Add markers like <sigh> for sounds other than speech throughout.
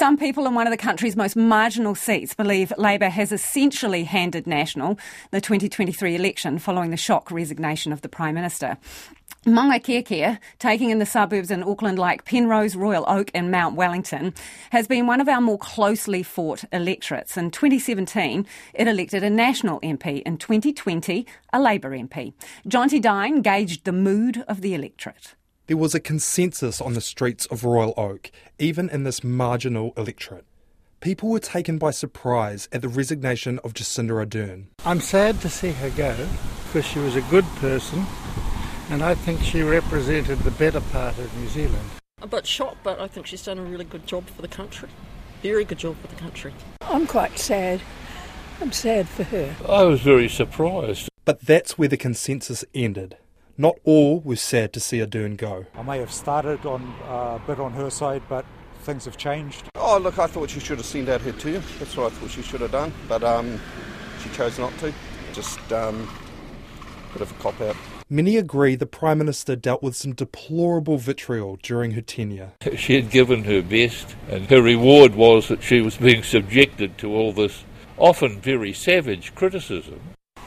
Some people in one of the country's most marginal seats believe Labour has essentially handed National the 2023 election following the shock resignation of the Prime Minister. Kea, taking in the suburbs in Auckland like Penrose, Royal Oak, and Mount Wellington, has been one of our more closely fought electorates. In 2017, it elected a National MP. In 2020, a Labour MP. Jonty Dine gauged the mood of the electorate. There was a consensus on the streets of Royal Oak, even in this marginal electorate. People were taken by surprise at the resignation of Jacinda Ardern. I'm sad to see her go because she was a good person and I think she represented the better part of New Zealand. A bit shocked, but I think she's done a really good job for the country. Very good job for the country. I'm quite sad. I'm sad for her. I was very surprised. But that's where the consensus ended. Not all were sad to see Ardern go. I may have started on uh, a bit on her side, but things have changed. Oh, look, I thought she should have sent out her term. That's what I thought she should have done, but um, she chose not to. Just um, a bit of a cop out. Many agree the Prime Minister dealt with some deplorable vitriol during her tenure. <laughs> She had given her best, and her reward was that she was being subjected to all this often very savage criticism.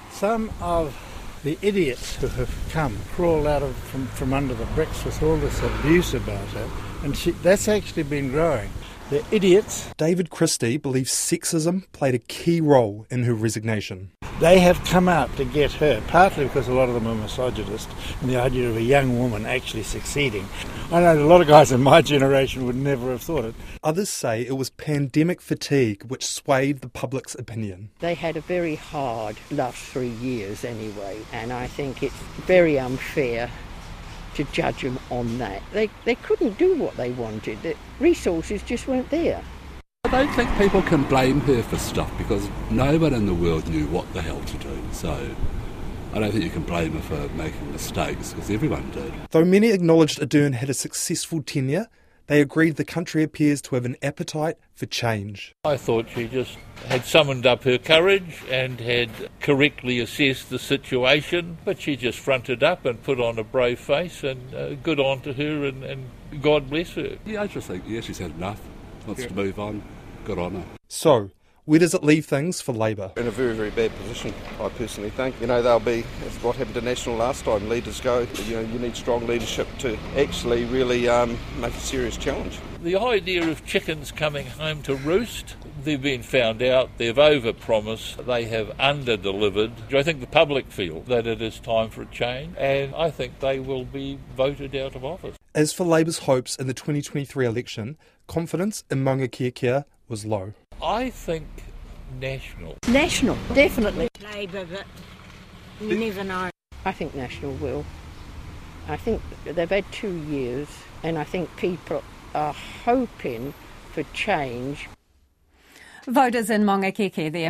Some of the idiots who have come crawled out of from, from under the bricks with all this abuse about her, and she, that's actually been growing. The idiots. David Christie believes sexism played a key role in her resignation. They have come out to get her, partly because a lot of them are misogynist, and the idea of a young woman actually succeeding. I know a lot of guys in my generation would never have thought it. Others say it was pandemic fatigue which swayed the public's opinion. They had a very hard last three years anyway, and I think it's very unfair to judge them on that. They, they couldn't do what they wanted, the resources just weren't there. I don't think people can blame her for stuff because no one in the world knew what the hell to do. So I don't think you can blame her for making mistakes because everyone did. Though many acknowledged Ardern had a successful tenure, they agreed the country appears to have an appetite for change. I thought she just had summoned up her courage and had correctly assessed the situation, but she just fronted up and put on a brave face, and uh, good on to her, and, and God bless her. Yeah, I just think, yeah, she's had enough wants yeah. to move on. Good on her. So, where does it leave things for Labour? In a very, very bad position, I personally think. You know, they'll be, what happened to National last time, leaders go. You know, you need strong leadership to actually really um, make a serious challenge. The idea of chickens coming home to roost, they've been found out, they've overpromised, they have under-delivered. I think the public feel that it is time for a change, and I think they will be voted out of office. As for Labour's hopes in the 2023 election, confidence in Maungakiekie was low. I think National. National, definitely. Labour, but you never know. I think National will. I think they've had two years, and I think people are hoping for change. Voters in Maungakiekie there